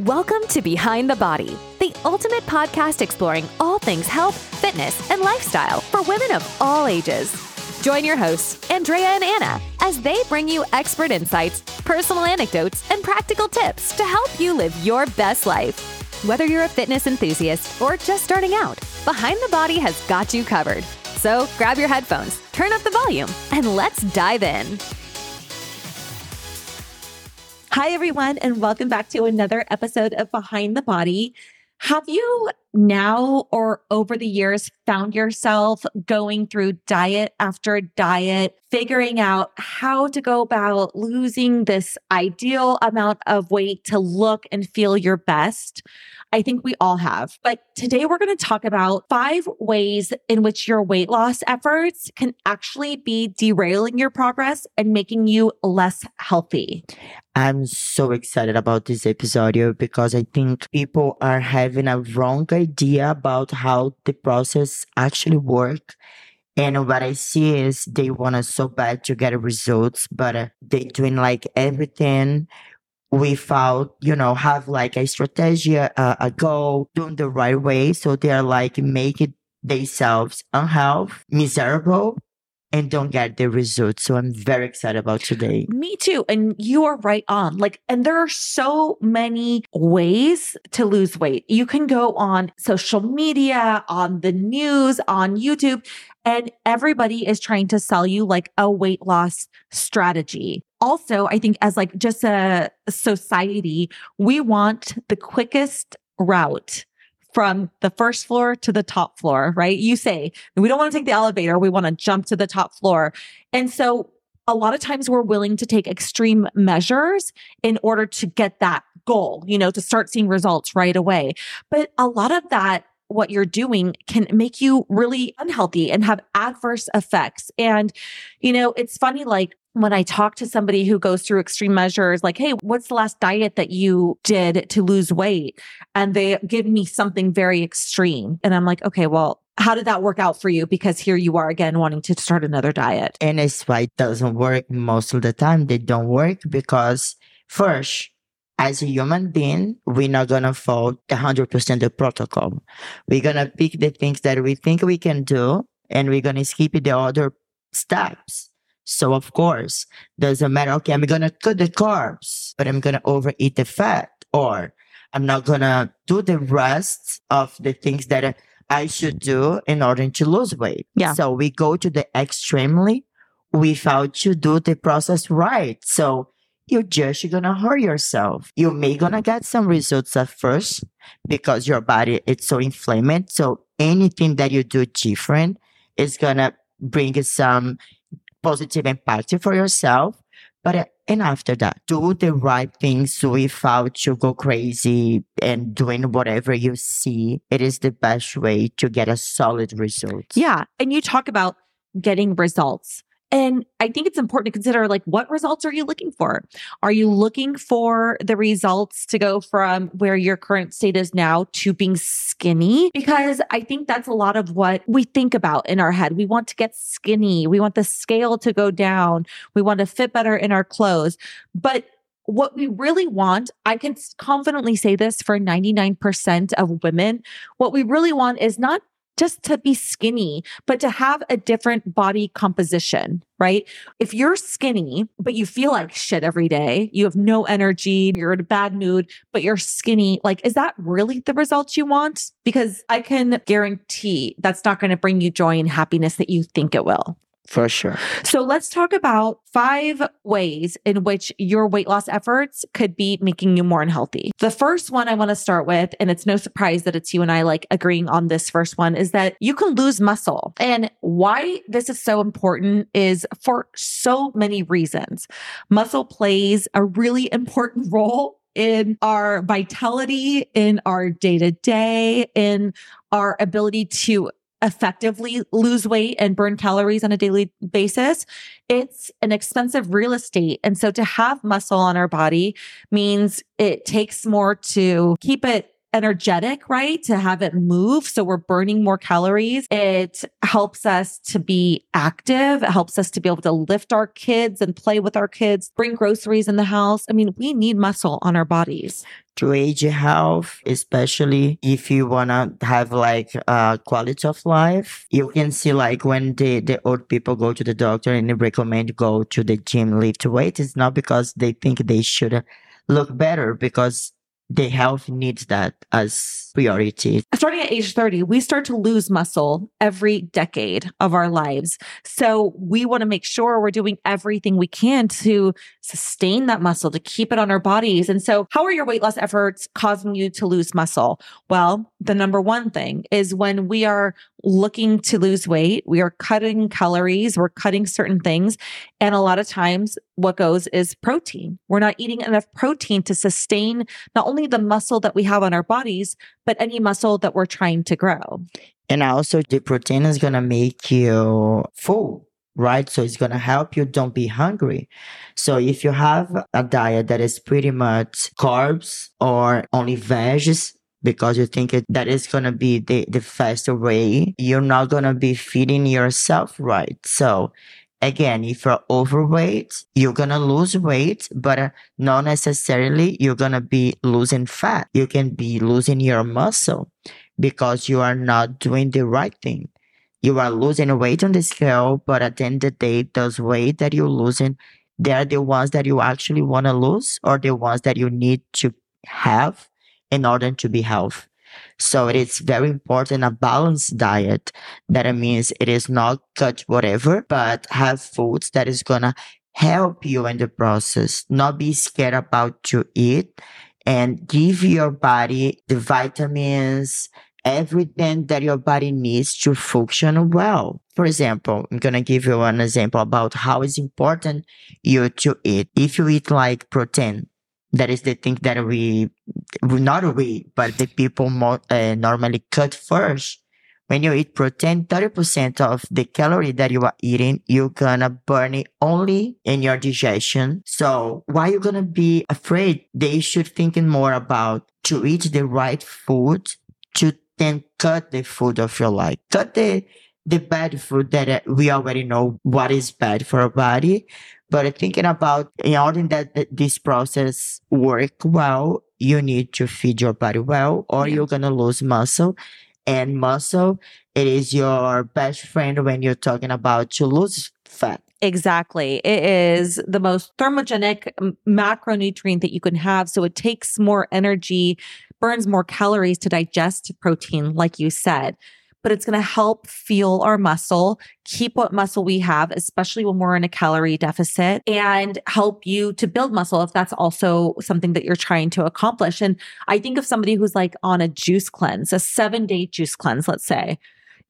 Welcome to Behind the Body, the ultimate podcast exploring all things health, fitness, and lifestyle for women of all ages. Join your hosts, Andrea and Anna, as they bring you expert insights, personal anecdotes, and practical tips to help you live your best life. Whether you're a fitness enthusiast or just starting out, Behind the Body has got you covered. So grab your headphones, turn up the volume, and let's dive in. Hi, everyone, and welcome back to another episode of Behind the Body. Have you now or over the years found yourself going through diet after diet, figuring out how to go about losing this ideal amount of weight to look and feel your best? I think we all have. But today we're going to talk about five ways in which your weight loss efforts can actually be derailing your progress and making you less healthy. I'm so excited about this episode because I think people are having a wrong idea about how the process actually work. And what I see is they want us so bad to get results, but uh, they doing like everything without, you know, have like a strategy, a, a goal, doing the right way. So they're like making themselves unhealthy, miserable, and don't get the results. So I'm very excited about today. Me too. And you are right on. Like, and there are so many ways to lose weight. You can go on social media, on the news, on YouTube, and everybody is trying to sell you like a weight loss strategy. Also, I think as like just a society, we want the quickest route from the first floor to the top floor, right? You say, we don't want to take the elevator. We want to jump to the top floor. And so a lot of times we're willing to take extreme measures in order to get that goal, you know, to start seeing results right away. But a lot of that what you're doing can make you really unhealthy and have adverse effects. And, you know, it's funny, like when I talk to somebody who goes through extreme measures, like, Hey, what's the last diet that you did to lose weight? And they give me something very extreme. And I'm like, okay, well, how did that work out for you? Because here you are again wanting to start another diet. And it's why it doesn't work most of the time. They don't work because first, as a human being, we're not gonna follow 100% the protocol. We're gonna pick the things that we think we can do and we're gonna skip the other steps. So of course, doesn't matter. Okay, I'm gonna cut the carbs, but I'm gonna overeat the fat or I'm not gonna do the rest of the things that I should do in order to lose weight. Yeah. So we go to the extremely without to do the process right. So you're just gonna hurt yourself. You may gonna get some results at first because your body it's so inflamed. So anything that you do different is gonna bring some positive impact for yourself. But uh, and after that, do the right things without you go crazy and doing whatever you see. It is the best way to get a solid result. Yeah. And you talk about getting results. And I think it's important to consider like what results are you looking for? Are you looking for the results to go from where your current state is now to being skinny? Because I think that's a lot of what we think about in our head. We want to get skinny. We want the scale to go down. We want to fit better in our clothes. But what we really want, I can confidently say this for 99% of women, what we really want is not just to be skinny, but to have a different body composition, right? If you're skinny, but you feel like shit every day, you have no energy, you're in a bad mood, but you're skinny, like, is that really the results you want? Because I can guarantee that's not going to bring you joy and happiness that you think it will. For sure. So let's talk about five ways in which your weight loss efforts could be making you more unhealthy. The first one I want to start with, and it's no surprise that it's you and I like agreeing on this first one, is that you can lose muscle. And why this is so important is for so many reasons. Muscle plays a really important role in our vitality, in our day to day, in our ability to effectively lose weight and burn calories on a daily basis, it's an expensive real estate. And so to have muscle on our body means it takes more to keep it energetic, right? To have it move. So we're burning more calories. It helps us to be active. It helps us to be able to lift our kids and play with our kids, bring groceries in the house. I mean, we need muscle on our bodies. To age health, especially if you wanna have like a quality of life, you can see like when the, the old people go to the doctor and they recommend go to the gym lift weight, it's not because they think they should look better because the health needs that as priority. Starting at age 30, we start to lose muscle every decade of our lives. So we want to make sure we're doing everything we can to sustain that muscle, to keep it on our bodies. And so how are your weight loss efforts causing you to lose muscle? Well, the number one thing is when we are looking to lose weight, we are cutting calories, we're cutting certain things. And a lot of times what goes is protein. We're not eating enough protein to sustain not only the muscle that we have on our bodies, but any muscle that we're trying to grow. And also the protein is gonna make you full right? So it's going to help you don't be hungry. So if you have a diet that is pretty much carbs or only veggies, because you think it, that is going to be the, the faster way, you're not going to be feeding yourself right. So again, if you're overweight, you're going to lose weight, but uh, not necessarily you're going to be losing fat. You can be losing your muscle because you are not doing the right thing. You are losing weight on the scale, but at the end of the day, those weight that you're losing, they're the ones that you actually want to lose or the ones that you need to have in order to be healthy. So it is very important a balanced diet. That means it is not cut whatever, but have foods that is gonna help you in the process. Not be scared about to eat and give your body the vitamins, everything that your body needs to function well. For example, I'm going to give you an example about how it's important you to eat. If you eat like protein, that is the thing that we, not we, but the people more, uh, normally cut first. When you eat protein, 30% of the calorie that you are eating, you're gonna burn it only in your digestion. So why you gonna be afraid? They should thinking more about to eat the right food to then cut the food of your life. Cut the, the bad food that uh, we already know what is bad for our body but thinking about in order that this process work well, you need to feed your body well, or yeah. you're gonna lose muscle. And muscle, it is your best friend when you're talking about to lose fat. Exactly. It is the most thermogenic macronutrient that you can have. So it takes more energy, burns more calories to digest protein, like you said but it's going to help fuel our muscle, keep what muscle we have, especially when we're in a calorie deficit and help you to build muscle if that's also something that you're trying to accomplish. And I think of somebody who's like on a juice cleanse, a seven day juice cleanse, let's say.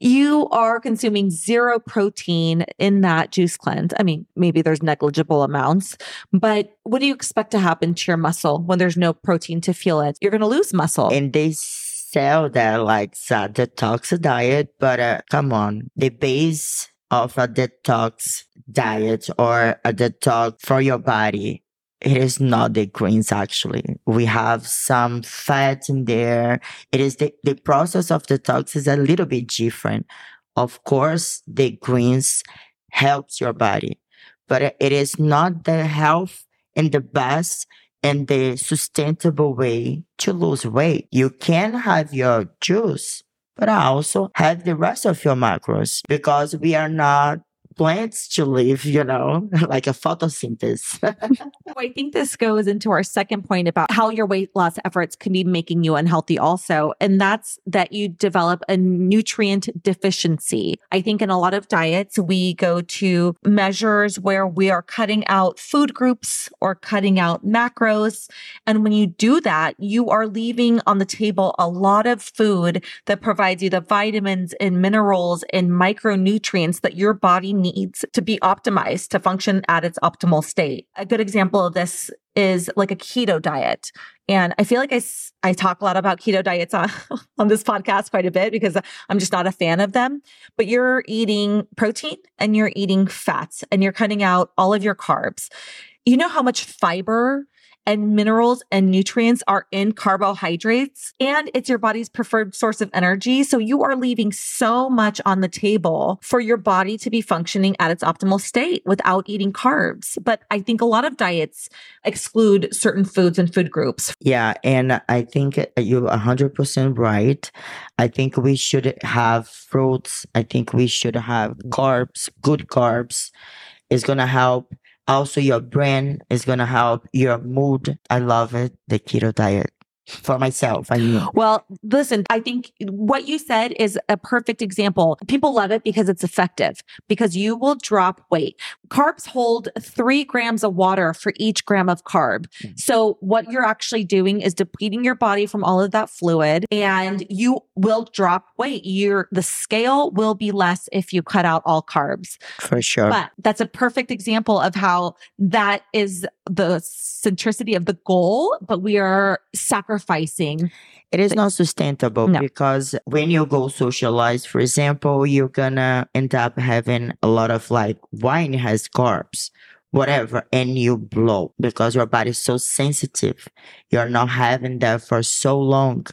You are consuming zero protein in that juice cleanse. I mean, maybe there's negligible amounts, but what do you expect to happen to your muscle when there's no protein to fuel it? You're going to lose muscle. And they sell that like a detox diet, but uh, come on, the base of a detox diet or a detox for your body, it is not the greens actually. We have some fat in there. It is the, the process of detox is a little bit different. Of course, the greens helps your body, but it is not the health and the best and the sustainable way to lose weight. You can have your juice, but also have the rest of your macros because we are not plants to live, you know, like a photosynthesis. I think this goes into our second point about how your weight loss efforts can be making you unhealthy also. And that's that you develop a nutrient deficiency. I think in a lot of diets, we go to measures where we are cutting out food groups or cutting out macros. And when you do that, you are leaving on the table a lot of food that provides you the vitamins and minerals and micronutrients that your body needs to be optimized to function at its optimal state. A good example of this is like a keto diet. And I feel like I, I talk a lot about keto diets on, on this podcast quite a bit because I'm just not a fan of them. But you're eating protein and you're eating fats and you're cutting out all of your carbs. You know how much fiber and minerals and nutrients are in carbohydrates and it's your body's preferred source of energy. So you are leaving so much on the table for your body to be functioning at its optimal state without eating carbs. But I think a lot of diets exclude certain foods and food groups. Yeah. And I think you're 100% right. I think we should have fruits. I think we should have carbs, good carbs. It's going to help also, your brain is going to help your mood. I love it. The keto diet for myself. I mean, well, listen, I think what you said is a perfect example. People love it because it's effective, because you will drop weight. Carbs hold three grams of water for each gram of carb. Mm-hmm. So what you're actually doing is depleting your body from all of that fluid and you will drop weight. Your, the scale will be less if you cut out all carbs. For sure. But that's a perfect example of how that is the centricity of the goal, but we are sacrificing. It is not sustainable no. because when you go socialize, for example, you're gonna end up having a lot of like wine has carbs, whatever, and you blow because your body is so sensitive. You're not having that for so long.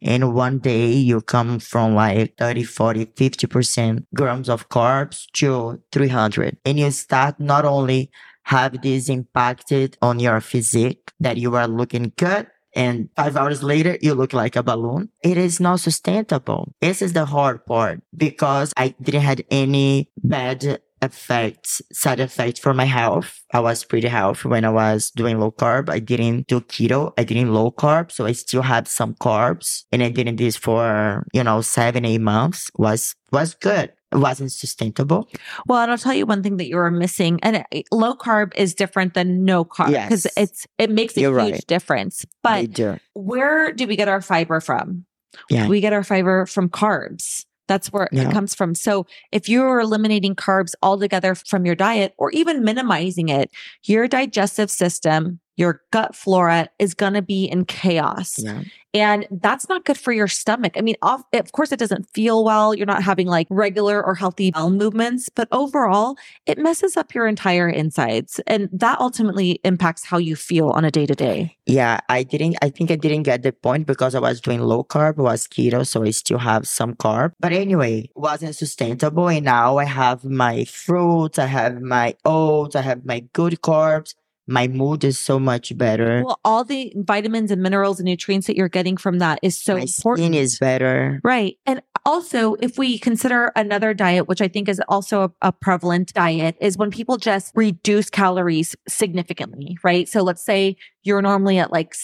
And one day you come from like 30, 40, 50% grams of carbs to 300 and you start not only have this impacted on your physique that you are looking good and five hours later you look like a balloon. It is not sustainable. This is the hard part because i didn't have any bad effects side effects for my health. I was pretty healthy when i was doing low carb. I didn't do keto. I didn't low carb. So i still had some carbs and i did this for you know seven eight months. Was was good wasn't sustainable. Well, and I'll tell you one thing that you were missing, and low carb is different than no carb because yes. it's it makes a You're huge right. difference. But do. where do we get our fiber from? Yeah, we get our fiber from carbs. That's where yeah. it comes from. So if you're eliminating carbs altogether from your diet or even minimizing it, your digestive system your gut flora is going to be in chaos. Yeah. And that's not good for your stomach. I mean, off, of course, it doesn't feel well. You're not having like regular or healthy bowel movements, but overall, it messes up your entire insides. And that ultimately impacts how you feel on a day to day. Yeah, I didn't, I think I didn't get the point because I was doing low carb, was keto. So I still have some carb. But anyway, wasn't sustainable. And now I have my fruits, I have my oats, I have my good carbs my mood is so much better. Well, all the vitamins and minerals and nutrients that you're getting from that is so my important. Skin is better. Right. And also, if we consider another diet, which I think is also a, a prevalent diet, is when people just reduce calories significantly, right? So let's say you're normally at like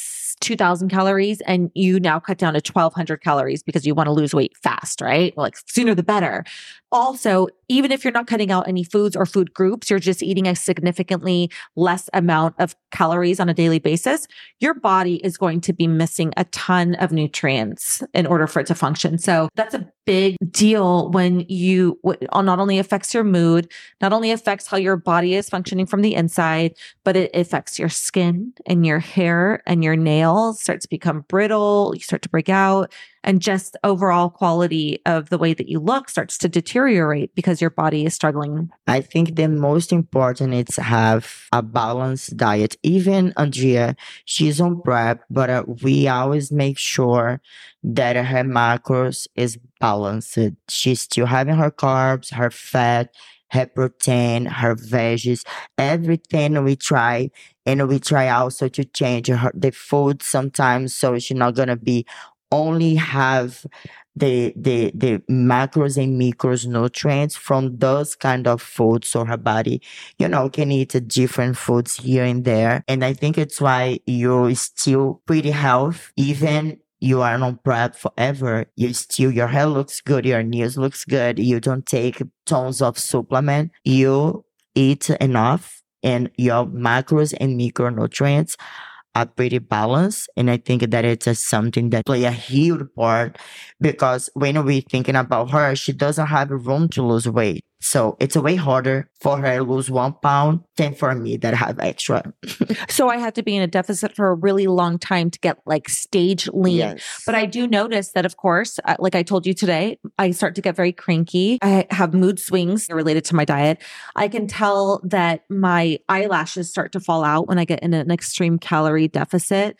2000 calories and you now cut down to 1200 calories because you want to lose weight fast, right? Like sooner the better. Also, even if you're not cutting out any foods or food groups, you're just eating a significantly less amount of calories on a daily basis, your body is going to be missing a ton of nutrients in order for it to function. So that's a big deal when you not only affects your mood, not only affects how your body is functioning from the inside, but it affects your skin and your hair and your nails start to become brittle. You start to break out and just overall quality of the way that you look starts to deteriorate because your body is struggling. I think the most important is have a balanced diet. Even Andrea, she's on prep, but uh, we always make sure that her macros is balanced. She's still having her carbs, her fat, her protein, her veggies, everything we try. And we try also to change her, the food sometimes so she's not gonna be only have the the the macros and micros nutrients from those kind of foods so her body you know can eat different foods here and there and i think it's why you're still pretty healthy even you are on prep forever you still your hair looks good your nails looks good you don't take tons of supplement you eat enough and your macros and micronutrients are pretty balanced. And I think that it's something that play a huge part because when we're thinking about her, she doesn't have room to lose weight. So it's way harder for her to lose one pound than for me that have extra. So I have to be in a deficit for a really long time to get like stage lean. Yes. But I do notice that, of course, uh, like I told you today, I start to get very cranky. I have mood swings related to my diet. I can tell that my eyelashes start to fall out when I get in an extreme calorie deficit.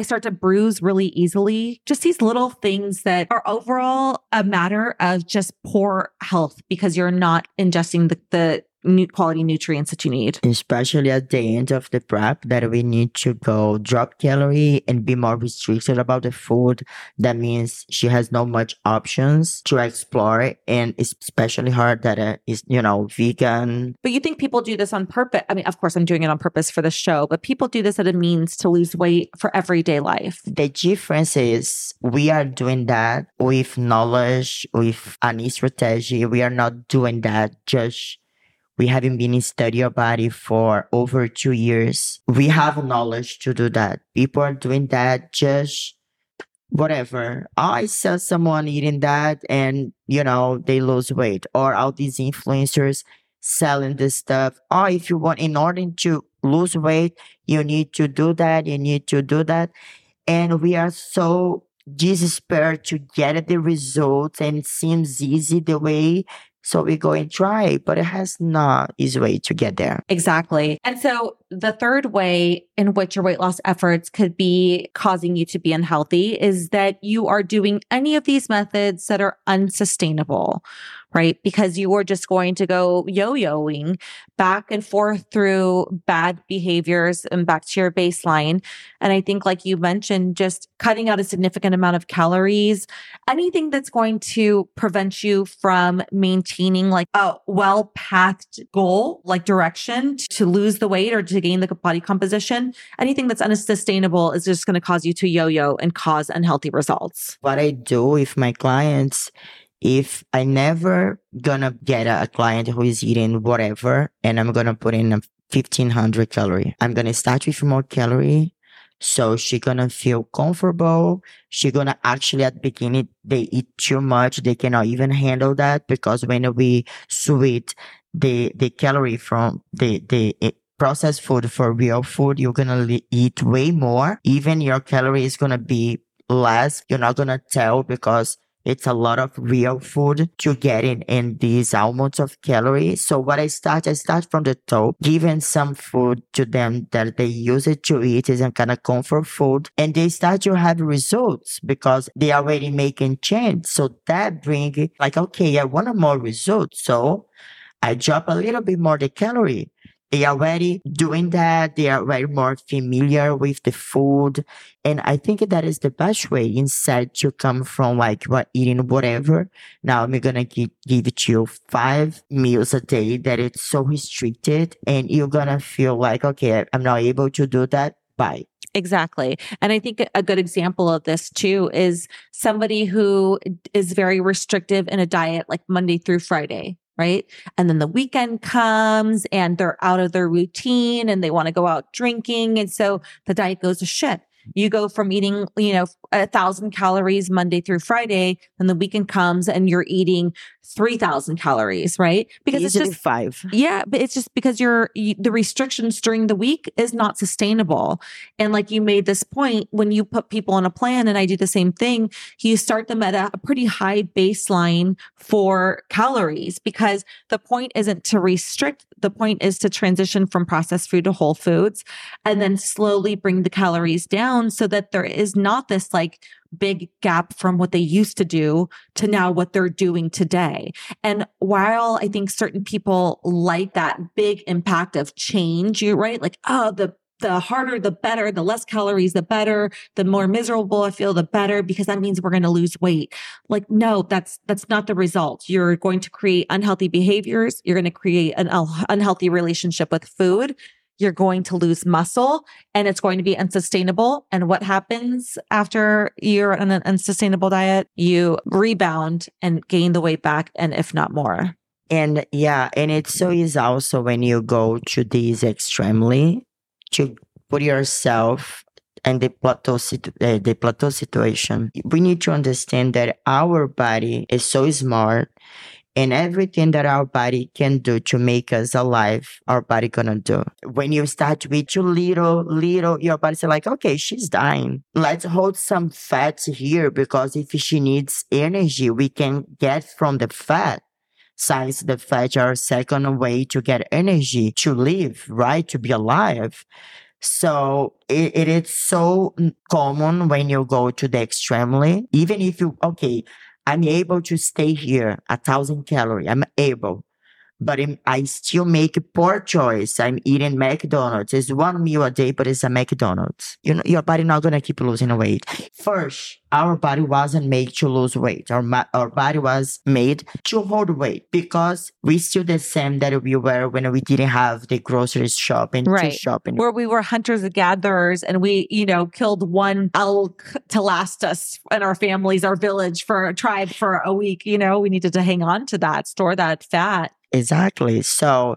I start to bruise really easily. Just these little things that are overall a matter of just poor health because you're not ingesting the, the nu- quality nutrients that you need. especially at the end of the prep that we need to go drop calorie and be more restricted about the food that means she has no much options to explore and it's especially hard that uh, is you know vegan But you think people do this on purpose? I mean, of course, I'm doing it on purpose for the show, but people do this as a means to lose weight for everyday life. the difference is we are doing that with knowledge with any strategy we are not doing that just we haven't been in study your body for over two years. We have knowledge to do that. People are doing that just whatever. I saw someone eating that and you know they lose weight or all these influencers selling this stuff. Oh if you want in order to lose weight you need to do that you need to do that. And we are so desperate to get the results and it seems easy the way so we go and try but it has not easy way to get there Exactly. And so the third way in which your weight loss efforts could be causing you to be unhealthy is that you are doing any of these methods that are unsustainable, right? Because you are just going to go yo-yoing back and forth through bad behaviors and back to your baseline. And I think, like you mentioned, just cutting out a significant amount of calories, anything that's going to prevent you from maintaining like a well pathed goal, like direction to lose the weight or to gain the body composition, anything that's unsustainable is just going to cause you to yo yo and cause unhealthy results. what i do with my clients if i never gonna get a, client who is eating whatever and i'm gonna put in a 1500 calorie i'm gonna start with more calorie so she gonna feel comfortable she gonna actually at the beginning they eat too much they cannot even handle that because when we sweet the the calorie from the the processed food for real food you're gonna li- eat way more even your calorie is gonna be less you're not gonna tell because it's a lot of real food to get in in these amounts of calories. So what I start, I start from the top, giving some food to them that they use it to eat is a kind of comfort food. And they start to have results because they already making change. So that bring like, okay, I want more results. So I drop a little bit more the calorie. They are already doing that. They are very more familiar with the food. And I think that is the best way instead to come from like what eating whatever. Now I'm gonna give, give it you five meals a day that it's so restricted and you're gonna feel like, okay, I'm not able to do that. Bye. Exactly. And I think a good example of this too is somebody who is very restrictive in a diet like Monday through Friday. Right. And then the weekend comes and they're out of their routine and they want to go out drinking. And so the diet goes to shit. You go from eating, you know, a thousand calories Monday through Friday, and the weekend comes and you're eating 3000 calories, right? Because it's just, five. yeah, but it's just because you're you, the restrictions during the week is not sustainable. And like you made this point, when you put people on a plan, and I do the same thing, you start them at a, a pretty high baseline for calories because the point isn't to restrict. The point is to transition from processed food to whole foods and then slowly bring the calories down so that there is not this like big gap from what they used to do to now what they're doing today. And while I think certain people like that big impact of change, you right? Like, oh, the the harder, the better, the less calories, the better, the more miserable I feel, the better, because that means we're going to lose weight. Like, no, that's, that's not the result. You're going to create unhealthy behaviors. You're going to create an unhealthy relationship with food. You're going to lose muscle and it's going to be unsustainable. And what happens after you're on an unsustainable diet? You rebound and gain the weight back and if not more. And yeah, and it's so easy also when you go to these extremely to put yourself in the plateau situ- uh, the plateau situation. We need to understand that our body is so smart and everything that our body can do to make us alive, our body gonna do. When you start to eat too little, little, your body's like, okay, she's dying. Let's hold some fats here because if she needs energy, we can get from the fat. Since the fats are second way to get energy to live, right? To be alive. So it, it is so common when you go to the extremely, even if you, okay, I'm able to stay here a thousand calorie. I'm able, but I'm, still make a poor choice. I'm eating McDonald's. It's one meal a day, but it's a McDonald's. You know, your body not gonna keep losing weight. First, our body wasn't made to lose weight. Our, ma- our body was made to hold weight because we still the same that we were when we didn't have the grocery shop and Right. to shopping. Where we were hunters and gatherers and we, you know, killed one elk to last us and our families, our village for a tribe for a week. You know, we needed to hang on to that, store that fat. Exactly. So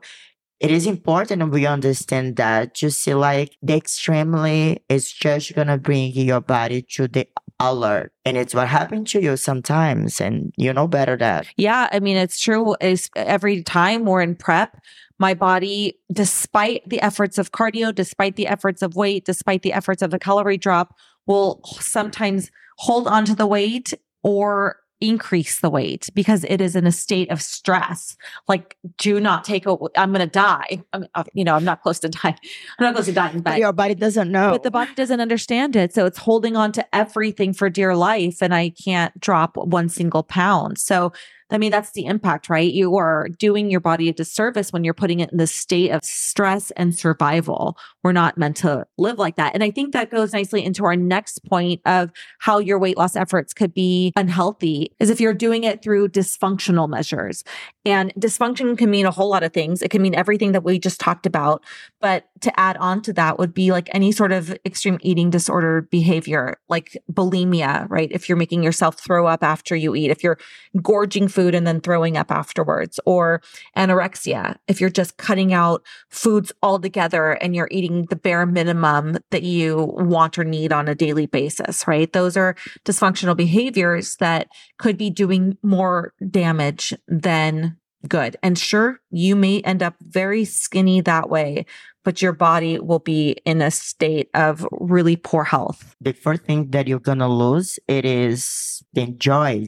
it is important we understand that you see like the extremely is just gonna bring your body to the alert. And it's what happened to you sometimes and you know better that. Yeah, I mean, it's true. Is every time we're in prep, my body, despite the efforts of cardio, despite the efforts of weight, despite the efforts of the calorie drop, will sometimes hold on to the weight or increase the weight because it is in a state of stress. Like, do not take a, I'm going to die. I'm, uh, you know, I'm not close to dying. I'm not close to dying, but your body doesn't know. but the body doesn't understand it. So it's holding on to everything for dear life. And I can't drop one single pound. So, I mean, that's the impact, right? You are doing your body a disservice when you're putting it in this state of stress and survival. We're not meant to live like that. And I think that goes nicely into our next point of how your weight loss efforts could be unhealthy is if you're doing it through dysfunctional measures. And dysfunction can mean a whole lot of things. It can mean everything that we just talked about. But to add on to that would be like any sort of extreme eating disorder behavior, like bulimia, right? If you're making yourself throw up after you eat, if you're gorging food and then throwing up afterwards, or anorexia, if you're just cutting out foods altogether and you're eating the bare minimum that you want or need on a daily basis, right? Those are dysfunctional behaviors that could be doing more damage than good. And sure, you may end up very skinny that way, but your body will be in a state of really poor health. the first thing that you're gonna lose it is the joy,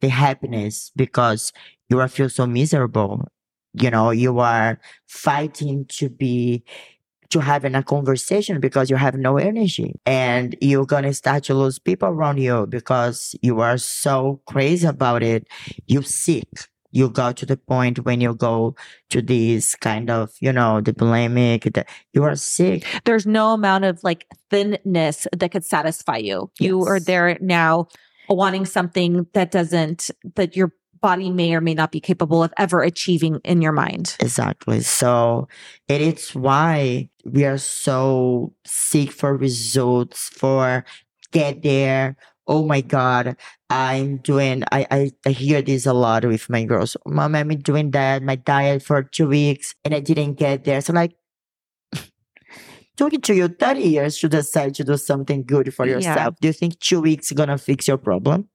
the happiness, because you are feel so miserable. You know, you are fighting to be to having a conversation because you have no energy and you're gonna start to lose people around you because you are so crazy about it. You sick. You go to the point when you go to this kind of, you know, the bulimic, the, you are sick. There's no amount of like thinness that could satisfy you. You are there now wanting something that doesn't, that your body may or may not be capable of ever achieving in your mind. Exactly. So it is why we are so seek for results, for get there. Oh my God, I'm doing, I, I, I hear this a lot with my girls. Mom, I'm doing that, my diet for two weeks and I didn't get there. So like, took it to you 30 years to decide to do something good for Yeah. yourself. Do you think two weeks gonna fix your problem?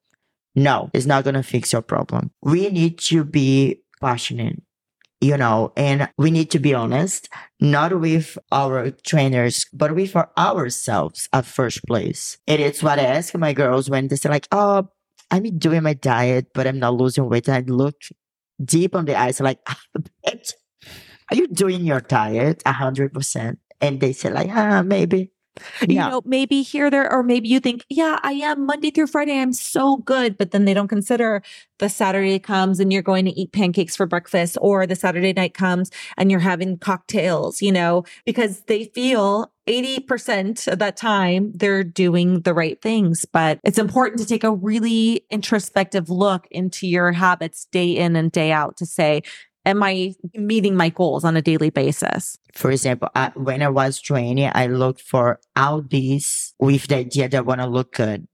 No, it's not gonna fix your problem. We need to be passionate you know, and we need to be honest, not with our trainers, but with our, ourselves at first place. And it's what I ask my girls when they say like, oh, I'm doing my diet, but I'm not losing weight. And I look deep on the eyes like, ah, "Bitch, are you doing your diet a hundred percent? And they say like, ah, maybe. You Yeah. know, maybe here, there, or maybe you think, yeah, I am Monday through Friday. I'm so good. But then they don't consider the Saturday comes and you're going to eat pancakes for breakfast, or the Saturday night comes and you're having cocktails, you know, because they feel 80% of that time they're doing the right things. But it's important to take a really introspective look into your habits day in and day out to say, am I meeting my goals on a daily basis? For example, I, when I was training, I looked for all these with the idea that I want to look good.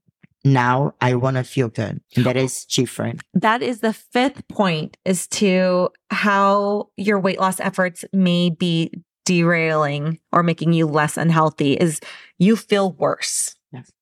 Now I want to feel good. That is different. that is the fifth point is to how your weight loss efforts may be derailing or making you less unhealthy is you feel worse. Yes.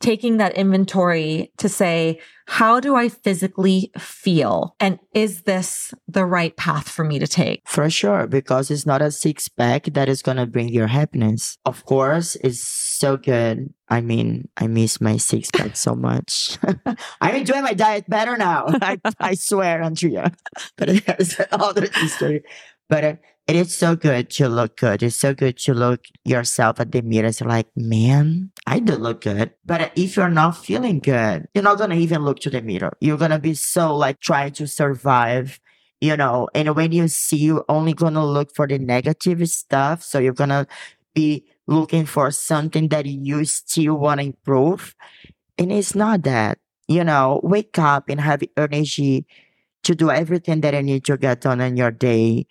Taking that inventory to say, how do I physically feel? And is this the right path for me to take? For sure, because it's not a six pack that is going to bring your happiness. Of course, it's so good. I mean, I miss my six pack so much. I'm enjoying my diet better now. I, I swear, Andrea. But that's another history. But uh, it is so good to look good. It's so good to look yourself at the mirror. It's like, man, I do look good. But if you're not feeling good, you're not going to even look to the mirror. You're going to be so like trying to survive, you know, and when you see, you're only going to look for the negative stuff. So you're going to be looking for something that you still want to improve. And it's not that, you know, wake up and have energy to do everything that you need to get done in your day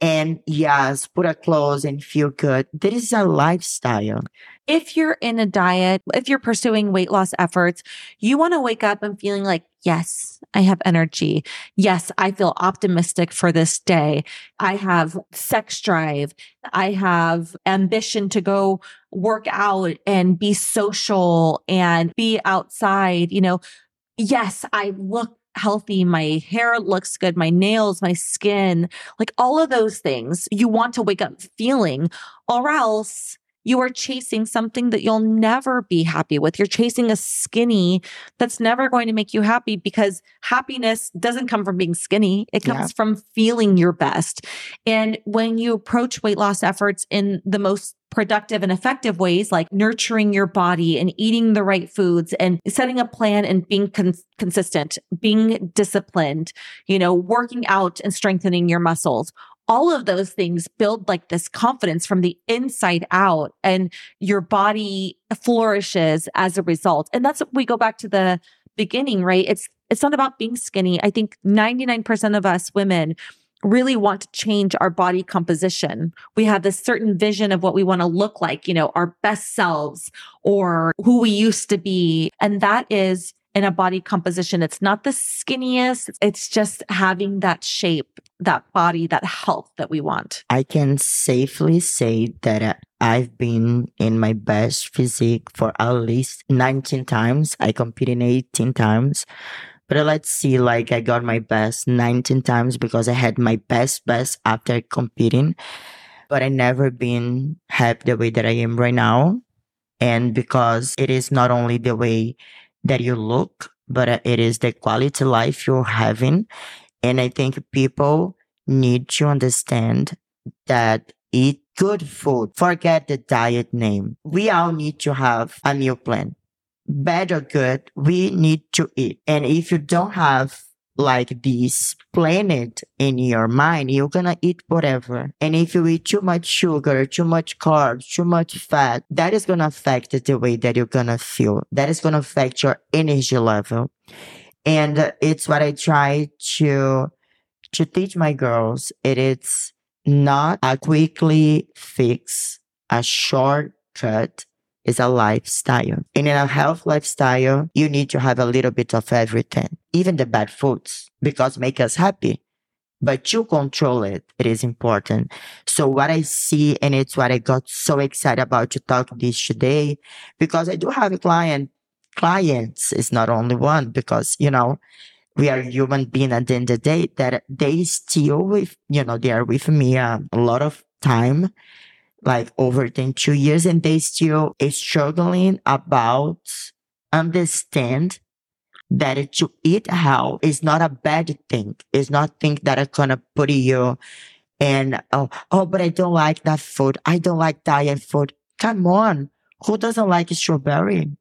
and yes, put a clothes and feel good. This is a lifestyle. If you're in a diet, if you're pursuing weight loss efforts, you want to wake up and feeling like, yes, I have energy. Yes, I feel optimistic for this day. I have sex drive. I have ambition to go work out and be social and be outside. You know, yes, I look healthy, my hair looks good, my nails, my skin, like all of those things you want to wake up feeling, or else you are chasing something that you'll never be happy with. You're chasing a skinny that's never going to make you happy because happiness doesn't come from being skinny. It comes yeah. from feeling your best. And when you approach weight loss efforts in the most productive and effective ways like nurturing your body and eating the right foods and setting a plan and being con- consistent, being disciplined, you know, working out and strengthening your muscles all of those things build like this confidence from the inside out and your body flourishes as a result. And that's we go back to the beginning, right? It's it's not about being skinny. I think 99% of us women really want to change our body composition. We have this certain vision of what we want to look like, you know, our best selves or who we used to be. And that is in a body composition. It's not the skinniest. It's just having that shape, that body, that health that we want. I can safely say that I've been in my best physique for at least 19 times. I competed 18 times. But let's see, like I got my best 19 times because I had my best best after competing. But I never been happy the way that I am right now. And because it is not only the way that you look, but uh, it is the quality life you're having. And I think people need to understand that eat good food. Forget the diet name. We all need to have a meal plan. Bad or good, we need to eat. And if you don't have like this planet in your mind, you're gonna eat whatever. And if you eat too much sugar, too much carbs, too much fat, that is gonna affect the way that you're gonna feel. That is gonna affect your energy level. And it's what I try to, to teach my girls. It is not a quickly fix, a shortcut is a lifestyle. And in a health lifestyle, you need to have a little bit of everything, even the bad foods, because make us happy. But you control it, it is important. So what I see, and it's what I got so excited about to talk this today, because I do have a client, clients is not only one, because, you know, we are human being at the end of the day that they still with, you know, they are with me a lot of time like over than two years and they still struggling about understand that to eat health is not a bad thing. It's not thing that are gonna put you and oh, oh, but I don't like that food. I don't like diet food. Come on. Who doesn't like strawberry?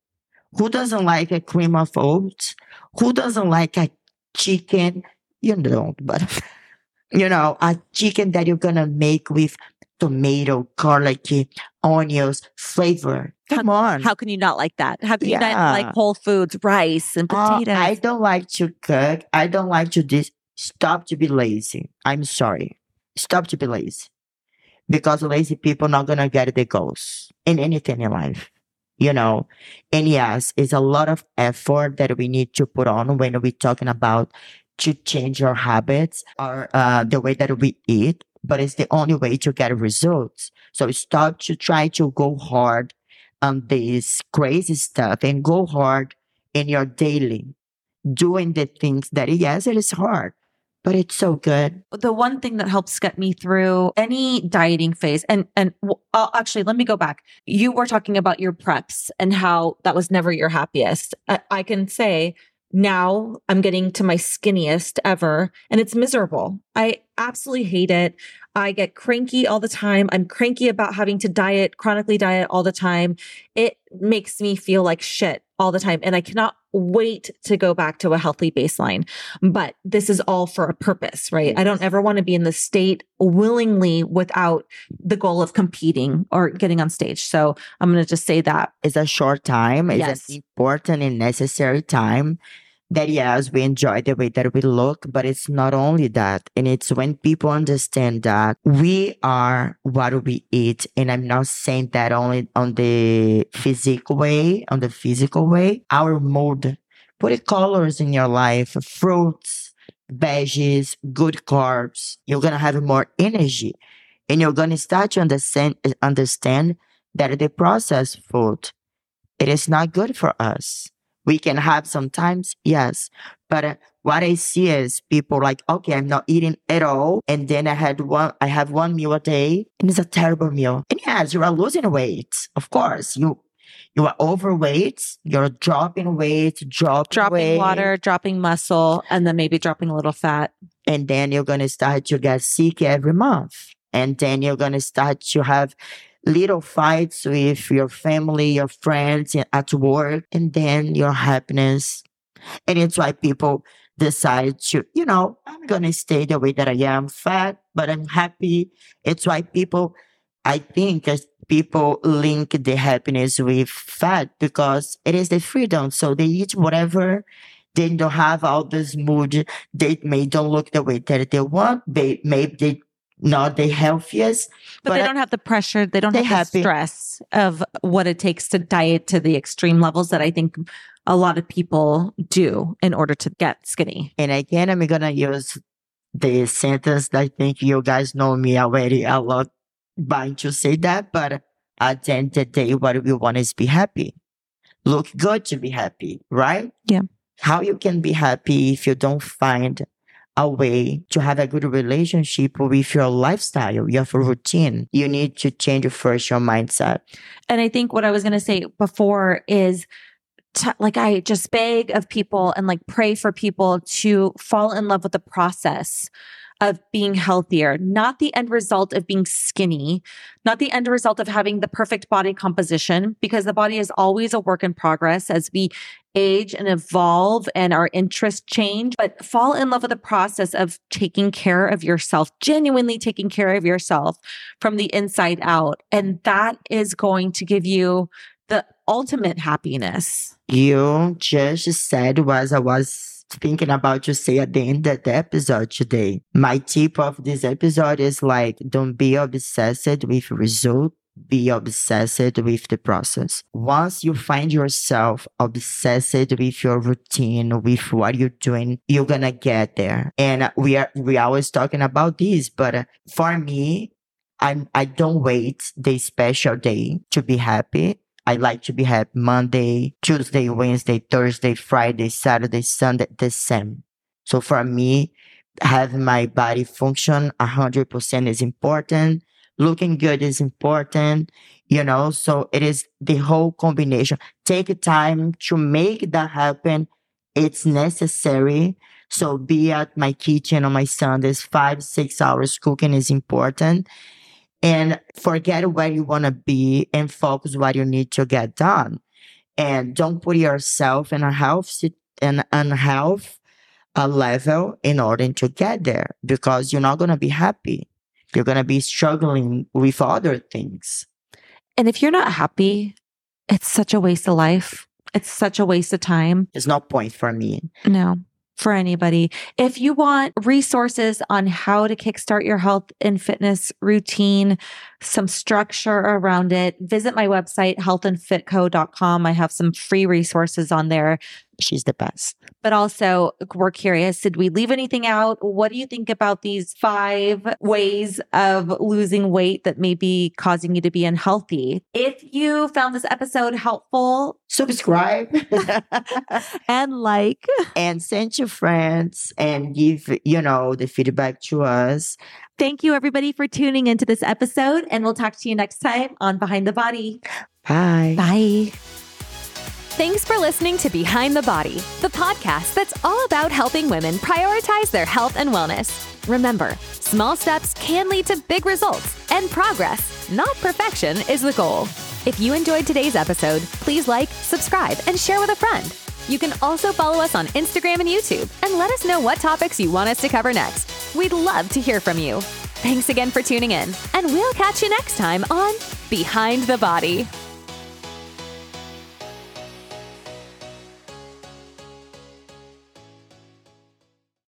Who doesn't like a cream of oats? Who doesn't like a chicken? You don't, but you know, a chicken that you're gonna make with tomato, garlic, onions, flavor. Come on. How can you not like that? How can yeah. you not like whole foods, rice and potatoes? Uh, I don't like to cook. I don't like to this. Stop to be lazy. I'm sorry. Stop to be lazy. Because lazy people not gonna get the goals in anything in life. You know, and yes, it's a lot of effort that we need to put on when we're talking about to change our habits or uh, the way that we eat but it's the only way to get results. So start to try to go hard on this crazy stuff and go hard in your daily, doing the things that, yes, it is hard, but it's so good. the one thing that helps get me through any dieting phase and and w- uh, actually let me go back you were talking about your preps and how that was never your happiest I, I can say now i'm getting to my skinniest ever and it's miserable. I absolutely hate it. I get cranky all the time. I'm cranky about having to diet chronically diet all the time. It makes me feel like shit all the time and i cannot wait to go back to a healthy baseline but this is all for a purpose, right? I don't ever want to be in the state willingly without the goal of competing or getting on stage. So I'm going to just say that. It's a short time. It's Yes. an important and necessary time that, yes, we enjoy the way that we look, but it's not only that. And it's when people understand that we are what we eat. And I'm not saying that only on the physical way, on the physical way, our mood. Put colors in your life, fruits, veggies, good carbs. You're going to have more energy and you're going to start to understand, understand that the processed food, it is not good for us. We can have sometimes, yes. But uh, what I see is people like, okay, I'm not eating at all. And then I had one, I have one meal a day and it's a terrible meal. And yes, you are losing weight. Of course, you, you are overweight. You're dropping weight, dropping, Dropping weight, water, dropping muscle, and then maybe dropping a little fat. and then you're going to start to get sick every month. And then you're going to start to have little fights with your family, your friends eh, at work, and then your happiness. And it's why people decide to, you know, I'm going to stay the way that I am, fat, but I'm happy. It's why people, I think, as people link the happiness with fat because it is the freedom. So they eat whatever. They don't have all this mood they may don't look the way that they want. They maybe they not the healthiest. But, But they don't have the pressure. They don't They have the happy. stress of what it takes to diet to the extreme levels that I think a lot of people do in order to get skinny. And again, I'm gonna use the sentence that I think you guys know me already a lot by to say that, but at the end of the day, what we want is be happy. Look good to be happy, right? Yeah. How you can be happy if you don't find a way to have a good relationship with your lifestyle, your routine. You need to change first your mindset. And I think what I was going to say before is like I just beg of people and like pray for people to fall in love with the process of being healthier, not the end result of being skinny, not the end result of having the perfect body composition, because the body is always a work in progress as we age and evolve and our interests change, but fall in love with the process of taking care of yourself, genuinely taking care of yourself from the inside out. And that is going to give you the ultimate happiness. You just said was I was thinking about to say at the end of the episode today. My tip of this episode is like, don't be obsessed with result. Be obsessed with the process. Once you find yourself obsessed with your routine, with what you're doing, you're gonna get there. And we are, we always talking about this, but for me, I'm, I don't wait the special day to be happy. I like to be had Monday, Tuesday, Wednesday, Thursday, Friday, Saturday, Sunday, the same. So for me, having my body function a hundred percent is important. Looking good is important, you know, so it is the whole combination. Take time to make that happen. It's necessary. So be at my kitchen on my Sundays, five, six hours cooking is important and forget where you want to be and focus what you need to get done. And don't put yourself in a health sit- an unhealth uh, level in order to get there because you're not going to be happy. You're going to be struggling with other things. And if you're not happy, it's such a waste of life. It's such a waste of time. There's no point for me. No, for anybody. If you want resources on how to kickstart your health and fitness routine, some structure around it, visit my website, healthandfitco.com. I have some free resources on there she's the best. But also, we're curious did we leave anything out? What do you think about these five ways of losing weight that may be causing you to be unhealthy? If you found this episode helpful, Subscribe and like, and send your friends and give, you know, the feedback to us. thank you everybody for tuning into this episode. And we'll talk to you next time on Behind the Body. Bye. Bye. Thanks for listening to Behind the Body, the podcast that's all about helping women prioritize their health and wellness. Remember, small steps can lead to big results, and progress, not perfection, is the goal. If you enjoyed today's episode, please like, subscribe, and share with a friend. You can also follow us on Instagram and YouTube and let us know what topics you want us to cover next. We'd love to hear from you. Thanks again for tuning in, and we'll catch you next time on Behind the Body.